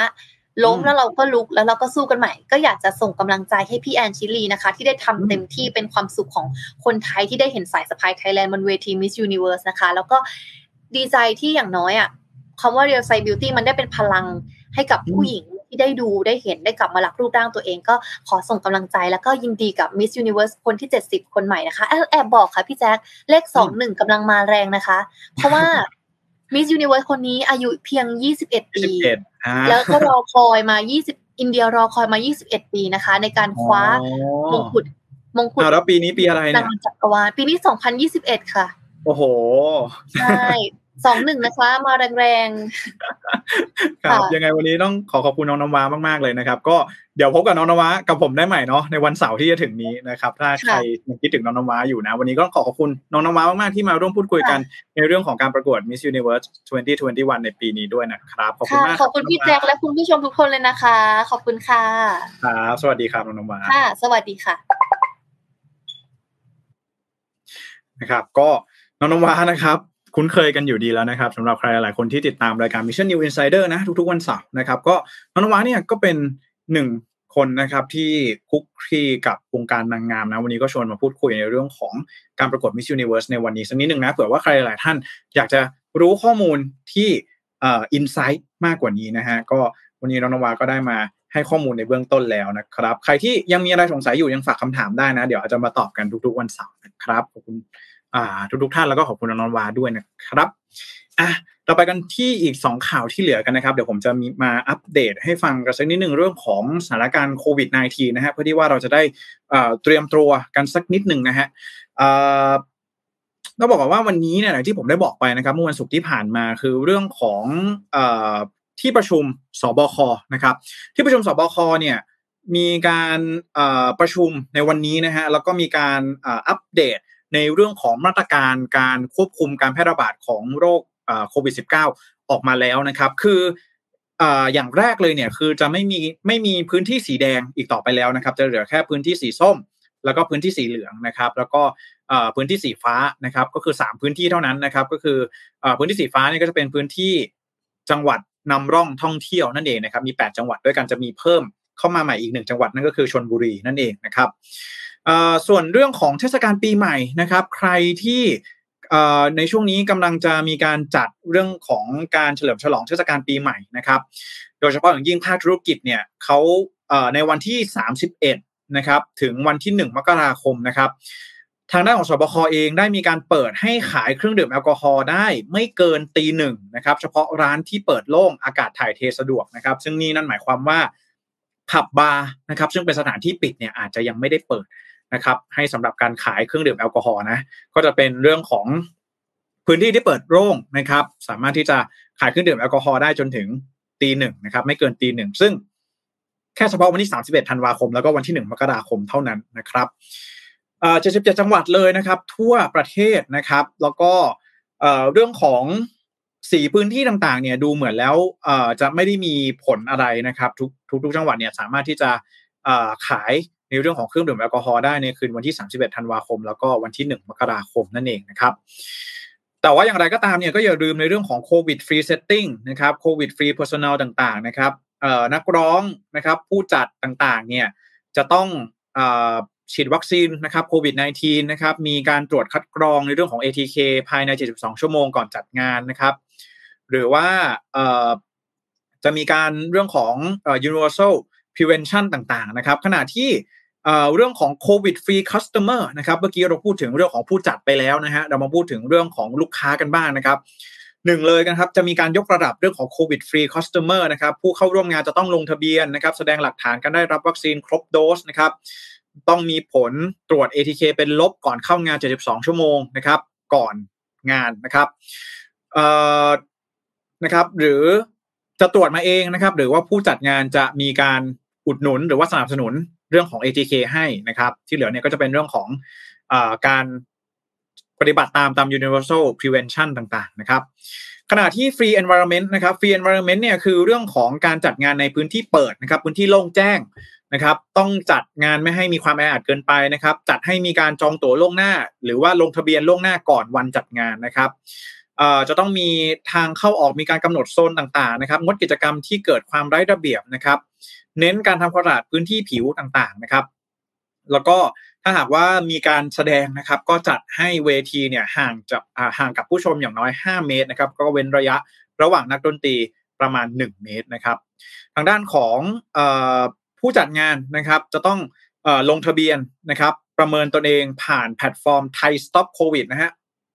ล้มแล้วเราก็ลุกแล้วเราก็สู้กันใหม่ ก็อยากจะส่งกำลังใจให้พี่แอนชิลีนะคะ ที่ได้ทำเต็มที่เป็นความสุขของคนไทยที่ได้เห็นสายสะพายไทยแลนด์บนเวที Miss Universe นะคะ แล้วก็ดีใจที่อย่างน้อยอะคำว่า Real Size Beauty มันได้เป็นพลังให้กับผู้หญิงที่ได้ดูได้เห็นได้กลับมารักรูปร่างตัวเอง ก็ขอส่งกำลังใจแล้วก็ยินดีกับ Miss Universe คนที่ 70 คนใหม่นะคะ แอบบอกค่ะพี่แจ๊คเลขสองหนึ่งกำลังมาแรงนะคะ เพราะว่า Miss Universe คนนี้อายุเพียง 21 ปี แล้วก็รอคอยมา 20 อินเดียรอคอยมา 21 ปีนะคะ ในการคว้ามงกุฎมงกุฎแล้วปีนี้ปีอะไรเนี่ยจักรวาลปีนี้ 2021 ค่ะ โอ้โห ใช่ สองหนึ่งนะคะ มาแรงๆ ครับ ยังไงวันนี้ต้องขอขอบคุณน้องนวามากๆเลยนะครับ ก็เดี๋ยวพบกับน้องนวากับผมได้ใหม่เนาะในวันเสาร์ที่จะถึงนี้นะครับ ถ้าใครยังคิดถึงน้องนวาอยู่นะ วันนี้ก็ขอขอบคุณน้องนวามากๆที่มาร่วมพูดคุยกันในเรื่องของการประกวด Miss Universe 2021 ในปีนี้ด้วยนะครับ ขอบคุณมากขอบคุณพี่แจ็คและคุณผู้ชมทุกคนเลยนะคะ ขอบคุณค่ะครับสวัสดีครับน้องนวาค่ะ สวัสดีค่ะ นะครับ ก็น้องนวานะครับ คุ้นเคยกันอยู่ดีแล้วนะครับสำหรับใครหลายคนที่ติดตามรายการ Mission New Insider นะทุกๆวันเสาร์นะครับก็น้องนวาเนี่ยก็เป็นหนึ่งคนนะครับที่คุกคีกับวงการนางงามนะวันนี้ก็ชวนมาพูดคุยในเรื่องของการประกวด Miss Universe ในวันนี้สักนิดหนึ่งนะเผื่อว่าใครหลายท่านอยากจะรู้ข้อมูลที่เอ่ออินไซต์มากกว่านี้นะฮะก็วันนี้น้องนวาก็ได้มาให้ข้อมูลในเบื้องต้นแล้วนะครับ ใครที่ยังมีอะไรสงสัยอยู่ยังฝากคำถามได้นะ เดี๋ยวอาจจะมาตอบกันทุกๆวันเสาร์นะครับขอบคุณ ทุกทุกท่านแล้วก็ขอบคุณน้องวาด้วยนะครับอะเราไปกันที่อีก 2 ข่าวที่เหลือกันนะครับ เดี๋ยวผมจะมีมาอัปเดตให้ฟังกันสักนิดหนึ่งเรื่องของสถานการณ์โควิด -19 นะฮะเพื่อที่ว่าเราจะได้เตรียมตัวกันสักนิดหนึ่งนะฮะต้องบอกว่าวันนี้เนี่ยที่ผมได้บอกไปนะครับเมื่อวันศุกร์ที่ผ่านมาคือเรื่องของที่ประชุมสบคนะครับที่ประชุมสบคเนี่ยมีการประชุมในวันนี้นะฮะแล้วก็มีการอัปเดต ในเรื่องของมาตรการการควบคุมการแพร่ระบาดของโรคโควิด -19 ออกมาแล้วนะครับ คืออย่างแรกเลยเนี่ยคือจะไม่มีไม่มีพื้นที่สีแดงอีกต่อไปแล้วนะครับ จะเหลือแค่พื้นที่สีส้ม แล้วก็พื้นที่สีเหลืองนะครับ แล้วก็พื้นที่สีฟ้านะครับ ก็คือ 3 พื้นที่เท่านั้นนะครับ ก็คือพื้นที่สีฟ้านี่ก็จะเป็นพื้นที่จังหวัดนำร่องท่องเที่ยวนั่นเองนะครับ มี 8 จังหวัดด้วยกันจะมีเพิ่มเข้ามาใหม่อีกหนึ่งจังหวัดนั่นก็คือชนบุรีนั่นเองนะครับ ส่วนเรื่องของเทศกาลปีใหม่นะครับ ใครที่ในช่วงนี้กำลังจะมีการจัดเรื่องของการเฉลิมฉลองเทศกาลปีใหม่นะครับ โดยเฉพาะอย่างยิ่งภาคธุรกิจเนี่ยเขาในวันที่ 31นะครับถึงวันที่ 1 มกราคมนะครับ ทางด้านของสบคเองได้มีการเปิดให้ขายเครื่องดื่มแอลกอฮอล์ได้ไม่เกินตีหนึ่งนะครับ เฉพาะร้านที่เปิดโล่งอากาศถ่ายเทสะดวกนะครับ ซึ่งนี่นั่นหมายความว่าผับบาร์นะครับซึ่งเป็นสถานที่ปิดเนี่ยอาจจะยังไม่ได้เปิด นะครับให้สำหรับการขายเครื่องดื่มแอลกอฮอล์นะก็จะเป็นเรื่องของพื้นที่ที่เปิดโล่งนะครับ สามารถที่จะขายเครื่องดื่มแอลกอฮอล์ได้จนถึงตีหนึ่งนะครับ ไม่เกินตีหนึ่งซึ่งแค่เฉพาะวันที่ 31 ธันวาคม แล้วก็วันที่ 1 มกราคมเท่านั้นนะครับเอ่อ77จังหวัดเลยนะครับ ทั่วประเทศนะครับ แล้วก็เอ่อเรื่องของสีพื้นที่ต่างๆ เนี่ยดูเหมือนแล้วเอ่อจะไม่ได้มีผลอะไรนะครับ ทุกทุกจังหวัดเนี่ยสามารถที่จะเอ่อขาย ในเรื่องของเครื่องดื่มแอลกอฮอล์ได้ในคืนวันที่ 31 ธันวาคม แล้วก็วันที่ 1 มกราคมนั่นเองนะครับแต่ว่าอย่างไรก็ตามเนี่ยก็อย่าลืมในเรื่องของ COVID Free Setting นะครับ COVID Free Personnel ต่างๆนะครับนักร้องนะครับผู้จัดต่างๆเนี่ยจะต้องฉีดวัคซีนนะครับโควิด -19 นะครับมีการตรวจคัดกรองในเรื่องของ ATK ภายใน 72 ชั่วโมงก่อนจัดงานนะครับหรือว่าจะมีการเรื่องของ universal prevention ต่างๆนะครับขณะที่ เรื่องของ COVID Free Customer นะครับเมื่อกี้เราพูดถึงเรื่องของผู้จัดไปแล้วนะฮะเรามาพูดถึงเรื่องของลูกค้ากันบ้างนะครับหนึ่งเลยนะครับจะมีการยกระดับเรื่องของ COVID Free Customer นะครับผู้เข้าร่วมงานจะต้องลงทะเบียนนะครับ แสดงหลักฐานการได้รับวัคซีนครบโดสนะครับ ต้องมีผลตรวจ ATK เป็นลบก่อนเข้างาน 72 ชั่วโมงนะครับ ก่อนงานนะครับเอ่อนะครับ หรือจะตรวจมาเองนะครับ หรือว่าผู้จัดงานจะมีการ อุดหนุนหรือว่าสนับสนุนเรื่องของ ATK ให้นะครับ ที่เหลือเนี่ยก็จะเป็นเรื่องของอการปฏิบัติตามตาม universal prevention ต่างๆ นะครับ ขณะที่ free environment นะครับ free environment เนี่ยคือเรื่องของการจัดงานในพื้นที่เปิดนะครับ พื้นที่โล่งแจ้งนะครับ ต้องจัดงานไม่ให้มีความแออัดเกินไปนะครับ จัดให้มีการจองตั๋วล่วงหน้า หรือว่าลงทะเบียนล่วงหน้าก่อนวันจัดงานนะครับ จะต้องมีทางเข้าออกมีการกำหนดโซนต่างๆนะครับงดกิจกรรมที่เกิดความไร้ระเบียบนะครับ เน้นการทำความสะอาดพื้นที่ผิวต่างๆนะครับ แล้วก็ถ้าหากว่ามีการแสดงนะครับ ก็จัดให้เวทีเนี่ยห่างจากห่างกับผู้ชมอย่างน้อย 5 เมตรนะครับ ก็เว้นระยะระหว่างนักดนตรีประมาณ 1 เมตรนะครับ ทางด้านของผู้จัดงานนะครับ จะต้องลงทะเบียนนะครับ ประเมินตนเองผ่านแพลตฟอร์ม Thai Stop COVID นะฮะ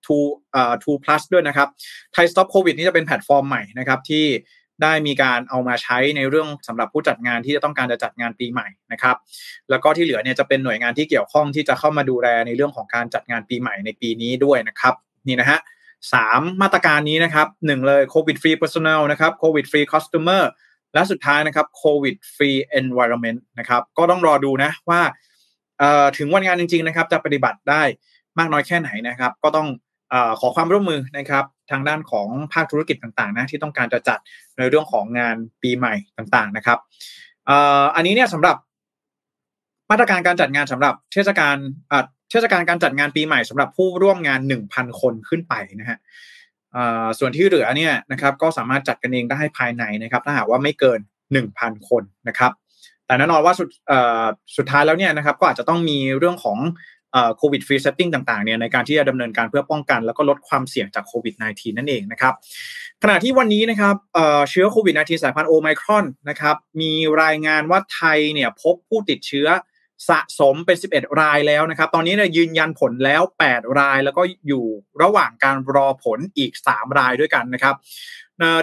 two เอ่อ two plus ด้วยนะครับ Thai Stop COVID นี่จะเป็นแพลตฟอร์มใหม่นะครับที่ได้มีการเอามาใช้ในเรื่องสำหรับผู้จัดงานที่จะต้องการจะจัดงานปีใหม่นะครับ แล้วก็ที่เหลือเนี่ยจะเป็นหน่วยงานที่เกี่ยวข้องที่จะเข้ามาดูแลในเรื่องของการจัดงานปีใหม่ในปีนี้ด้วยนะครับนี่นะฮะสามมาตรการนี้นะครับหนึ่งเลย COVID Free Personnel นะครับ COVID Free Customerและสุดท้ายนะครับโควิดฟรีเอนไวรอนเมนต์นะครับก็ต้องรอดูนะว่าถึงวันงานจริง ๆ นะครับ จะปฏิบัติได้มากน้อยแค่ไหนนะครับ ก็ต้อง ขอความร่วมมือนะครับทางด้านของภาคธุรกิจต่างๆนะที่ต้องการจะจัดในเรื่องของงานปีใหม่ต่างๆนะครับอันนี้เนี่ยสำหรับมาตรการการจัดงานสำหรับเทศกาลเทศกาลการจัดงานปีใหม่สำหรับผู้ร่วมงาน1,000คนขึ้นไปนะฮะส่วนที่เหลือเนี่ยนะครับก็สามารถจัดกันเองได้ภายในนะครับ ถ้าหากว่าไม่เกิน1,000คนนะครับ แต่แน่นอนว่าสุดสุดท้ายแล้วเนี่ยนะครับ ก็อาจจะต้องมีเรื่องของ COVID Free Setting ต่างๆเนี่ยในการที่จะดำเนินการเพื่อป้องกัน แล้วก็ลดความเสี่ยงจากโควิด -19 นั่นเองนะครับขณะที่วันนี้นะครับเชื้อโควิด -19 สายพันธุ์โอไมครอนนะครับมีรายงานว่าไทยเนี่ยพบผู้ติดเชื้อสะสมเป็น 11 รายแล้วนะครับ ตอนนี้เนี่ยยืนยันผลแล้ว 8 ราย แล้วก็อยู่ระหว่างการรอผลอีก 3 รายด้วยกันนะครับ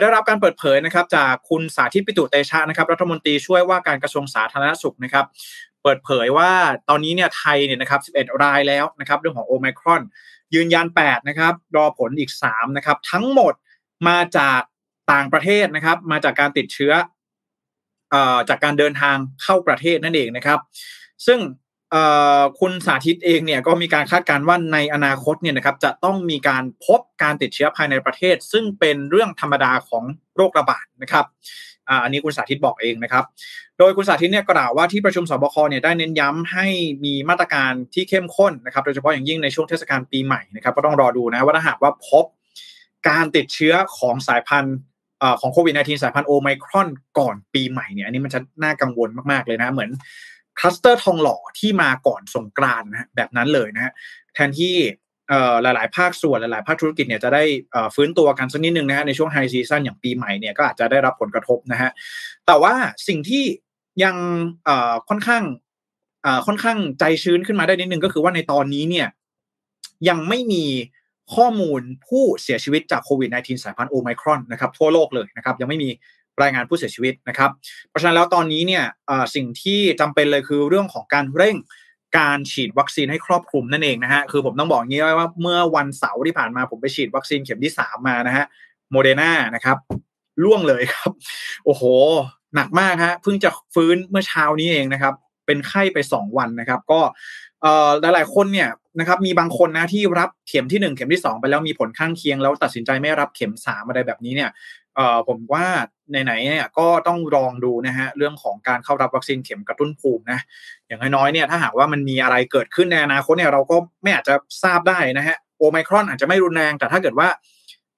ได้รับการเปิดเผยนะครับจากคุณสาธิตปิตุเตชะนะครับ รัฐมนตรีช่วยว่าการกระทรวงสาธารณสุขนะครับ เปิดเผยว่าตอนนี้เนี่ยไทยเนี่ยนะครับ 11 รายแล้วนะครับเรื่องของโอมครอน ยืนยัน 8 นะครับ รอผลอีก 3 นะครับ ทั้งหมดมาจากต่างประเทศนะครับ มาจากการติดเชื้อจากการเดินทางเข้าประเทศนั่นเองนะครับ ซึ่งคุณสาธิตเองเนี่ยก็มีการคาดการณ์ว่าในอนาคตเนี่ยนะครับจะต้องมีการพบการติดเชื้อภายในประเทศ ซึ่งเป็นเรื่องธรรมดาของโรคระบาดนะครับ อันนี้คุณสาธิตบอกเองนะครับ โดยคุณสาธิตเนี่ยกล่าวว่าที่ประชุมสบคเนี่ยได้เน้นย้ำให้มีมาตรการที่เข้มข้นนะครับ โดยเฉพาะอย่างยิ่งในช่วงเทศกาลปีใหม่นะครับ ก็ต้องรอดูนะว่าถ้าหากว่าพบการติดเชื้อของสายพันธุ์ของโควิด -19 สายพันธุ์โอไมครอนก่อนปีใหม่เนี่ยอันนี้มันจะน่ากังวลมากๆเลยนะเหมือนคลัสเตอร์ทองหล่อที่มาก่อนสงกรานต์นะแบบนั้นเลยนะแทนที่ หลาย ๆ ภาคส่วนหลาย ๆ ภาคธุรกิจเนี่ยจะได้ฟื้นตัวกันสักนิดนึงนะฮะในช่วง high season อย่างปีใหม่เนี่ยก็อาจจะได้รับผลกระทบนะฮะแต่ว่าสิ่งที่ยังค่อนข้างค่อนข้างใจชื้นขึ้นมาได้นิดนึงก็คือว่าในตอนนี้เนี่ยยังไม่มีข้อมูลผู้เสียชีวิตจากโควิด -19 สายพันธุ์โอไมครอนนะครับทั่วโลกเลยนะครับยังไม่มีรายงานผู้เสียชีวิตนะครับ เพราะฉะนั้นแล้วตอนนี้เนี่ยสิ่งที่จำเป็นเลยคือเรื่องของการเร่ง การฉีดวัคซีนให้ครอบคลุมนั่นเองนะฮะคือผมต้องบอกงี้ว่าเมื่อวันเสาร์ที่ผ่านมาผมไปฉีดวัคซีนเข็มที่สามมานะฮะโมเดอร์นานะครับล่วงเลยครับ โอ้โห หนักมากฮะเพิ่งจะฟื้นเมื่อเช้านี้เองนะครับ เป็นไข้ไปสองวันนะครับ ก็หลายๆคนเนี่ยนะครับมีบางคนนะที่รับเข็มที่หนึ่งเข็มที่สองไปแล้วมีผลข้างเคียงแล้วตัดสินใจไม่รับเข็มสามอะไรแบบนี้เนี่ย เอ่อผมว่าไหนๆเนี่ยก็ต้องลองดูนะฮะเรื่องของการเข้ารับวัคซีนเข็มกระตุ้นภูมินะอย่างน้อยๆเนี่ยถ้าหากว่ามันมีอะไรเกิดขึ้นในอนาคตเนี่ยเราก็ไม่อาจจะทราบได้นะฮะโอไมครอนอาจจะไม่รุนแรงแต่ถ้าเกิดว่า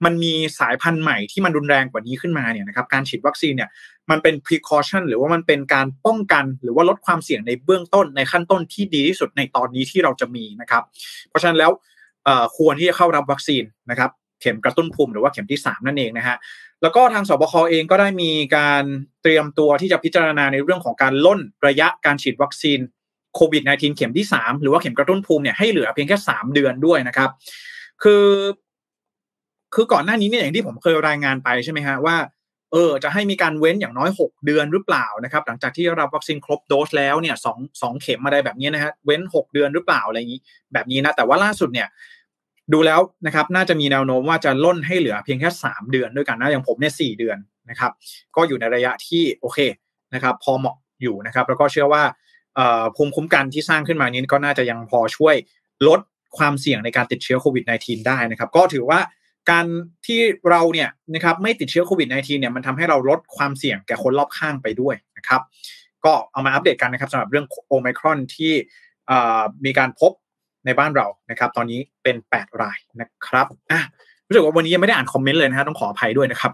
มันมีสายพันธุ์ใหม่ที่มันรุนแรงกว่านี้ขึ้นมาเนี่ยนะครับการฉีดวัคซีนเนี่ยมันเป็น precaution หรือว่ามันเป็นการป้องกัน หรือว่าลดความเสี่ยงในเบื้องต้นในขั้นต้นที่ดีที่สุดในตอนนี้ที่เราจะมีนะครับ เพราะฉะนั้นแล้วควรที่จะเข้ารับวัคซีนนะครับเข็มกระตุ้นภูมิหรือว่าเข็มที่ 3 นั่นเองนะฮะ แล้วก็ทางสบคเองก็ได้มีการเตรียมตัวที่จะพิจารณาในเรื่องของการล่นระยะการฉีดวัคซีนโควิด -19 เข็มที่ 3 หรือว่าเข็มกระตุ้นภูมิเนี่ยให้เหลือเพียงแค่ 3 เดือนด้วยนะครับ คือ คือก่อนหน้านี้เนี่ยอย่างที่ผมเคยรายงานไปใช่ไหมฮะว่าเออจะให้มีการเว้นอย่างน้อย 6 เดือนหรือเปล่านะครับ หลังจากที่รับวัคซีนครบโดสแล้วเนี่ยสองสองเข็มอะไรแบบนี้นะฮะเว้น 6 เดือนหรือเปล่าอะไรอย่างนี้แบบนี้นะแต่ว่าล่าสุดเนี่ย ดูแล้วนะครับน่าจะมีแนวโน้มว่าจะล่นให้เหลือเพียงแค่ 3 เดือนด้วยกันนะอย่างผมเนี่ยสเดือนนะครับ ก็อยู่ในระยะที่โอเคนะครับ พอเหมาะอยู่นะครับ แล้วก็เชื่อว่าภูมิคุ้มกันที่สร้างขึ้นมานี้ก็น่าจะยังพอช่วยลดความเสี่ยงในการติดเชื้อโควิด -19 ได้นะครับ ก็ถือว่าการที่เราเนี่ยนะครับไม่ติดเชื้อโควิด -19 เนี่ยมันทำให้เราลดความเสี่ยงแก่คนรอบข้างไปด้วยนะครับ ก็เอามาอัปเดตกันนะครับสำหรับเรื่องโอไมครอนที่มีการพบ ในบ้านเรานะครับ ตอนนี้เป็น 8 รายนะครับอะรู้สึกว่าวันนี้ยังไม่ได้อ่านคอมเมนต์เลยนะฮะต้องขออภัยด้วยนะครับ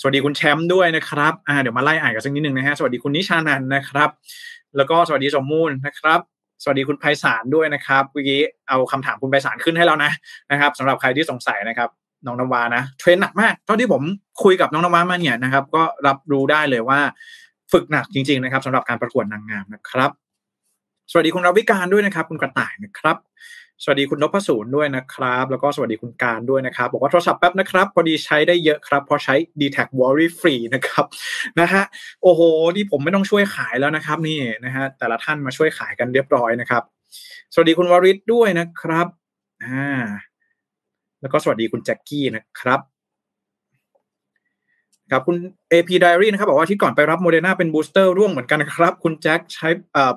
สวัสดีคุณแชมป์ด้วยนะครับอ่าเดี๋ยวมาไล่อ่านกันสักนิดนึงนะฮะสวัสดีคุณนิชานันนะครับ แล้วก็สวัสดีสมมูลนะครับสวัสดีคุณไพศาลด้วยนะครับเมื่อกี้เอาคำถามคุณไพศาลขึ้นให้แล้วนะนะครับสำหรับใครที่สงสัยนะครับน้องนวานะเทรนหนักมากเท่าที่ผมคุยกับน้องนวามาเนี่ยนะครับ ก็รับรู้ได้เลยว่า ฝึกหนักจริง ๆ นะครับสำหรับการประกวดนางงามนะครับ สวัสดีคุณราวิการด้วยนะครับ คุณกระต่ายนะครับ สวัสดีคุณนพสูรด้วยนะครับ แล้วก็สวัสดีคุณการด้วยนะครับ บอกว่าโทรศัพท์แป๊บนะครับ พอดีใช้ได้เยอะครับเพราะใช้ d t แท Worry Free นะครับนะฮะโอ้โหนี่ผมไม่ต้องช่วยขายแล้วนะครับ นี่นะฮะแต่ละท่านมาช่วยขายกันเรียบร้อยนะครับ สวัสดีคุณวริศด้วยนะครับอ่าแล้วก็สวัสดีคุณแจ็คกี้นะครับ ครับคุณ AP Diary นะครับบอกว่าที่ก่อนไปรับโมเดอร์นาเป็น booster ร่วงเหมือนกันครับ คุณแจ็คใช้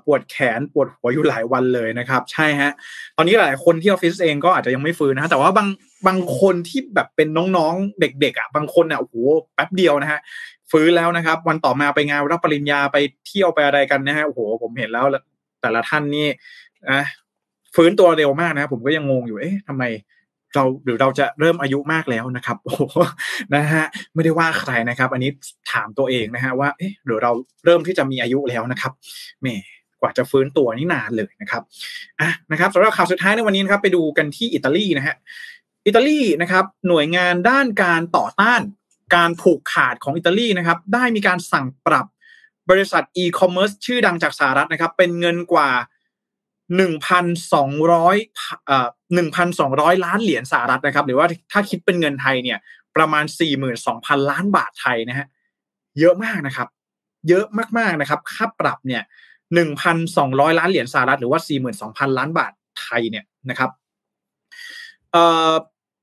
ปวดแขนปวดหัวอยู่หลายวันเลยนะครับ ใช่ฮะ ตอนนี้หลายคนที่ออฟฟิศเองก็อาจจะยังไม่ฟื้นนะแต่ว่าบางบางคนที่แบบเป็นน้องๆเด็ก ๆอะบางคนอะโอ้โหแป๊บเดียวนะฮะฟื้นแล้วนะครับ วันต่อมาไปงานรับปริญญาไปเที่ยวไปอะไรกันนะฮะโอ้โหผมเห็นแล้วแต่ละท่านนี่นะฟื้นตัวเร็วมากนะผมก็ยังงงอยู่เอ๊ะทำไม เราหรือเราจะเริ่มอายุมากแล้วนะครับโอ้นะฮะไม่ได้ว่าใครนะครับ อันนี้ถามตัวเองนะฮะว่าเอ๊ะหรือเราเริ่มที่จะมีอายุแล้วนะครับแม่กว่าจะฟื้นตัวนี่นานเลยนะครับอะนะครับสำหรับข่าวสุดท้ายในวันนี้นะครับไปดูกันที่อิตาลีนะฮะอิตาลีนะครับหน่วยงานด้านการต่อต้านการผูกขาดของอิตาลีนะครับ ได้มีการสั่งปรับบริษัทอีคอมเมิร์ซชื่อดังจากสหรัฐนะครับ เป็นเงินกว่า หนึ่งพันสองร้อยหนึ่งพันสองร้อยล้านเหรียญสหรัฐนะครับ หรือว่าถ้าคิดเป็นเงินไทยเนี่ย ประมาณสี่หมื่นสองพันล้านบาทไทยนะฮะเยอะมากนะครับ เยอะมากๆนะครับ ค่าปรับเนี่ยหนึ่งพันสองร้อยล้านเหรียญสหรัฐหรือว่าสี่หมื่นสองพันล้านบาทไทยเนี่ยนะครับ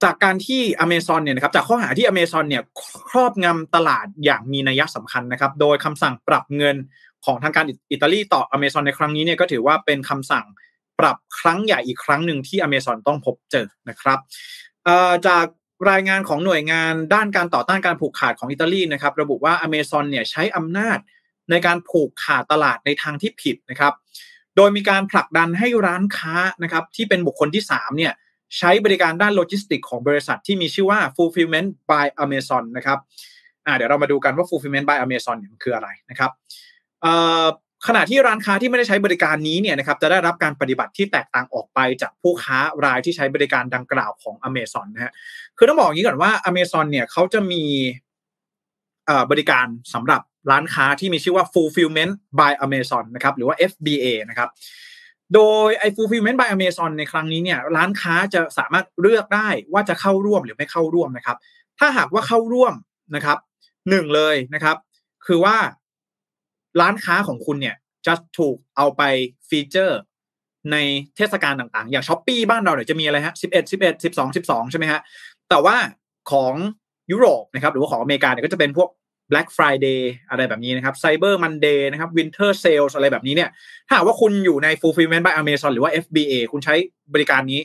จากการที่อเมซอนเนี่ยนะครับจากข้อหาที่อเมซอนเนี่ยครอบงำตลาดอย่างมีนัยสำคัญนะครับ โดยคำสั่งปรับเงิน ของทางการอิตาลีต่ออเมซอนในครั้งนี้เนี่ยก็ถือว่าเป็นคำสั่งปรับครั้งใหญ่อีกครั้งหนึ่งที่อเมซอนต้องพบเจอนะครับจากรายงานของหน่วยงานด้านการต่อต้านการผูกขาดของอิตาลีนะครับ ระบุว่าอเมซอนเนี่ยใช้อำนาจในการผูกขาดตลาดในทางที่ผิดนะครับ โดยมีการผลักดันให้ร้านค้านะครับที่เป็นบุคคลที่3เนี่ยใช้บริการด้านโลจิสติกของบริษัทที่มีชื่อว่า fulfillment by Amazon นะครับเดี๋ยวเรามาดูกันว่า fulfillment by Amazon เนี่ยมันคืออะไรนะครับ ขณะที่ร้านค้าที่ไม่ได้ใช้บริการนี้เนี่ยนะครับจะได้รับการปฏิบัติที่แตกต่างออกไปจากผู้ค้ารายที่ใช้บริการดังกล่าวของ a เม z o n นะฮะคือต้องบอกอย่างนี้ก่อนว่า a เม z o n เนี่ยเขาจะมีบริการสำหรับร้านค้าที่มีชื่อว่า fulfillment by Amazon นะครับหรือว่า FBA นะครับโดยไอ้ fulfillment by Amazon ในครั้งนี้เนี่ยร้านค้าจะสามารถเลือกได้ว่าจะเข้าร่วมหรือไม่เข้าร่วมนะครับ ถ้าหากว่าเข้าร่วมนะครับหนึ่งเลยนะครับ คือว่า ร้านค้าของคุณเนี่ยจะถูกเอาไปฟีเจอร์ในเทศกาลต่างๆ อย่างช้อปปีบ้านเราเนี่ยวจะมีอะไรฮะสิบเอ็ดสิบเอ็ดสิบสองสิบสองใช่ไหมฮะ แต่ว่าของยุโรปนะครับหรือว่าของอเมริกาเนี่ยก็จะเป็นพวก Black Friday อะไรแบบนี้นะครับ Cyber Monday นะครับ Winter Sales อะไรแบบนี้เนี่ย ถ้าว่าคุณอยู่ใน Fulfillment by Amazon หรือว่า FBA คุณใช้บริการนี้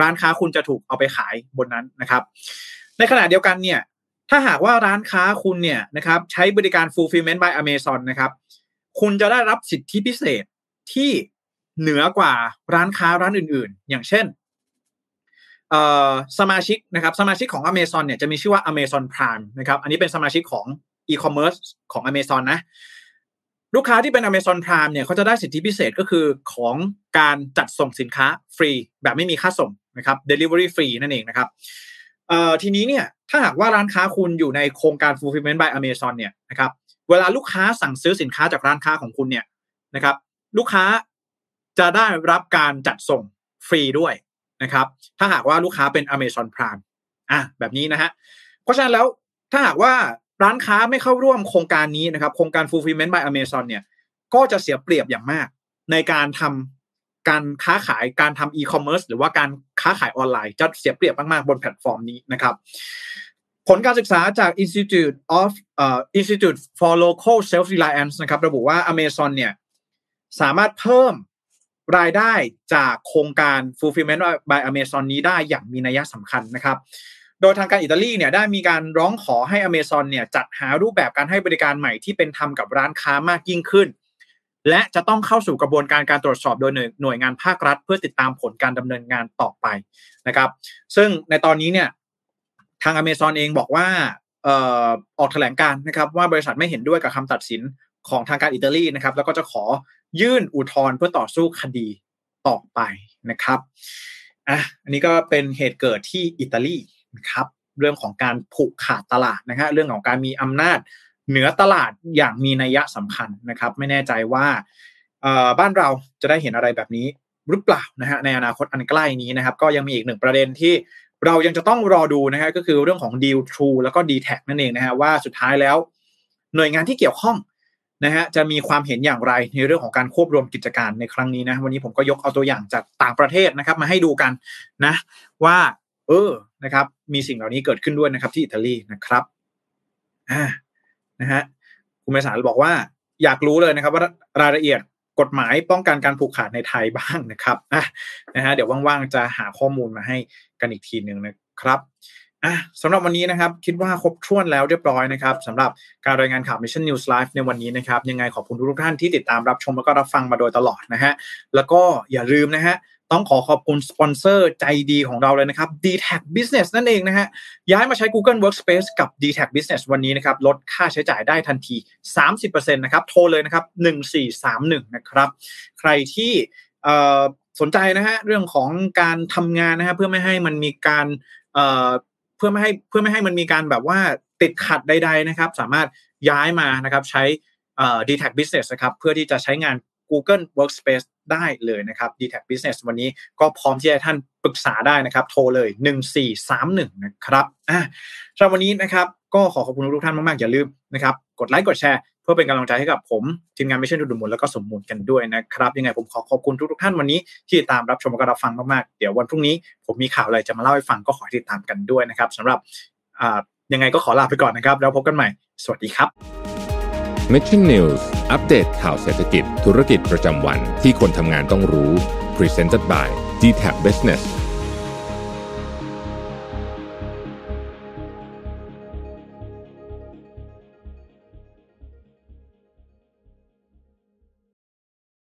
ร้านค้าคุณจะถูกเอาไปขายบนนั้นนะครับ ในขณะเดียวกันเนี่ย ถ้าหากว่าร้านค้าคุณเนี่ยนะครับใช้บริการ Fulfillment by Amazon นะครับ คุณจะได้รับสิทธิพิเศษที่เหนือกว่าร้านค้าร้านอื่น ๆ อย่างเช่นสมาชิกนะครับสมาชิกของ Amazon เนี่ยจะมีชื่อว่า Amazon Prime นะครับอันนี้เป็นสมาชิกของ e-commerce ของ Amazon นะลูกค้าที่เป็น Amazon Prime เนี่ยเขาจะได้สิทธิพิเศษก็คือของการจัดส่งสินค้าฟรีแบบไม่มีค่าส่งนะครับ delivery free นั่นเองนะครับ ทีนี้เนี่ยถ้าหากว่าร้านค้าคุณอยู่ในโครงการ fulfillment by Amazon เนี่ยนะครับเวลาลูกค้าสั่งซื้อสินค้าจากร้านค้าของคุณเนี่ยนะครับ ลูกค้าจะได้รับการจัดส่งฟรีด้วยนะครับ ถ้าหากว่าลูกค้าเป็น Amazon Prime อะแบบนี้นะฮะเพราะฉะนั้นแล้วถ้าหากว่าร้านค้าไม่เข้าร่วมโครงการนี้นะครับ โครงการ Fulfillment by Amazon เนี่ยก็จะเสียเปรียบอย่างมาก ในการทำ การค้าขายการทำอีคอมเมิร์ซหรือว่าการค้าขายออนไลน์จะเสียเปรียบมากๆบนแพลตฟอร์มนี้นะครับผลการศึกษาจาก Institute of uh, Institute for Local Self Reliance นะครับระบุว่า Amazon เนี่ยสามารถเพิ่มรายได้จากโครงการ Fulfillment by Amazon นี้ได้อย่างมีนัยสำคัญนะครับ โดยทางการอิตาลีเนี่ยได้มีการร้องขอให้ Amazon เนี่ยจัดหารูปแบบการให้บริการใหม่ที่เป็นธรรมกับร้านค้ามากยิ่งขึ้น และจะต้องเข้าสู่กระบวนการการตรวจสอบโดยหน่วยงานภาครัฐ เพื่อติดตามผลการดำเนินงานต่อไปนะครับ ซึ่งในตอนนี้เนี่ยทางอเมซอนเองบอกว่าออออกแถลงการนะครับว่าบริษัทไม่เห็นด้วยกับคำตัดสินของทางการอิตาลีนะครับ แล้วก็จะขอยื่นอุทธรณ์เพื่อต่อสู้คดีต่อไปนะครับอะอันนี้ก็เป็นเหตุเกิดที่อิตาลีนะครับ เรื่องของการผูกขาดตลาดนะฮะเรื่องของการมีอำนาจ เหนือตลาดอย่างมีนัยสำคัญนะครับ ไม่แน่ใจว่าบ้านเราจะได้เห็นอะไรแบบนี้หรือเปล่านะฮะในอนาคตอันใกล้นี้นะครับ ก็ยังมีอีกหนึ่งประเด็นที่เรายังจะต้องรอดูนะฮะก็คือเรื่องของ Deal True แล้วก็ d t แทนั่นเองนะฮะว่าสุดท้ายแล้ว หน่วยงานที่เกี่ยวข้องนะฮะจะมีความเห็นอย่างไรในเรื่องของการควบรวมกิจการในครั้งนี้นะวันนี้ผมก็ยกเอาตัวอย่างจากต่างประเทศนะครับ มาให้ดูกันนะ ว่า เออนะครับ มีสิ่งเหล่านี้เกิดขึ้นด้วยนะครับ ที่อิตาลีนะครับอ่า นะฮะคุณเมษาบอกว่าอยากรู้เลยนะครับ ว่ารายละเอียดกฎหมายป้องกันการผูกขาดในไทยบ้างนะครับอะนะฮะเดี๋ยวว่างๆจะหาข้อมูลมาให้กันอีกทีหนึ่งนะครับอะสำหรับวันนี้นะครับ คิดว่าครบถ้วนแล้วเรียบร้อยนะครับสำหรับการรายงานข่าว Mission News Live ในวันนี้นะครับ ยังไงขอบคุณทุกท่านที่ติดตามรับชมแล้วก็รับฟังมาโดยตลอดนะฮะแล้วก็อย่าลืมนะฮะ ต้องขอขอบคุณสปอนเซอร์ใจดีของเราเลยนะครับ d t a c Business นั่นเองนะฮะ ย้ายมาใช้ Google Workspace กับ d t a c Business วันนี้นะครับ ลดค่าใช้จ่ายได้ทันที 30%นะครับ โทรเลยนะครับ 1431 นะครับ ใครที่สนใจนะฮะ เรื่องของการทำงานนะฮะ เพื่อไม่ให้มันมีการเพื่อไม่ให้เพื่อไม่ให้มันมีการแบบว่าติดขัดใด ๆ นะครับ สามารถย้ายมานะครับใช้ d t a c Business นะครับ เพื่อที่จะใช้งาน Google Workspace ได้เลยนะครับ d t a c Business วันนี้ก็พร้อมที่จะท่านปรึกษาได้นะครับ โทรเลย 1431 นะครับอะสำหรับวันนี้นะครับก็ขอขอบคุณทุกท่านมาก ๆ อย่าลืมนะครับกดไลค์กดแชร์เพื่อเป็นกำลังใจให้กับผม ทีมงานไม่ใช่ดูดมูลแล้วก็สมมูลกันด้วยนะครับ ยังไงผมขอขอบคุณทุก ๆ ท่านวันนี้ ที่ตามรับชมและรับฟังมาก ๆ เดี๋ยววันพรุ่งนี้ผมมีข่าวอะไรจะมาเล่าให้ฟังก็ขอติดตามกันด้วยนะครับสำหรับยังไงก็ขอลาไปก่อนนะครับ แล้วพบกันใหม่ สวัสดีครับ Mission News อัปเดตข่าวเศรษฐกิจ ธุรกิจประจำวันที่คนทำงานต้องรู้ Presented by d t a c Business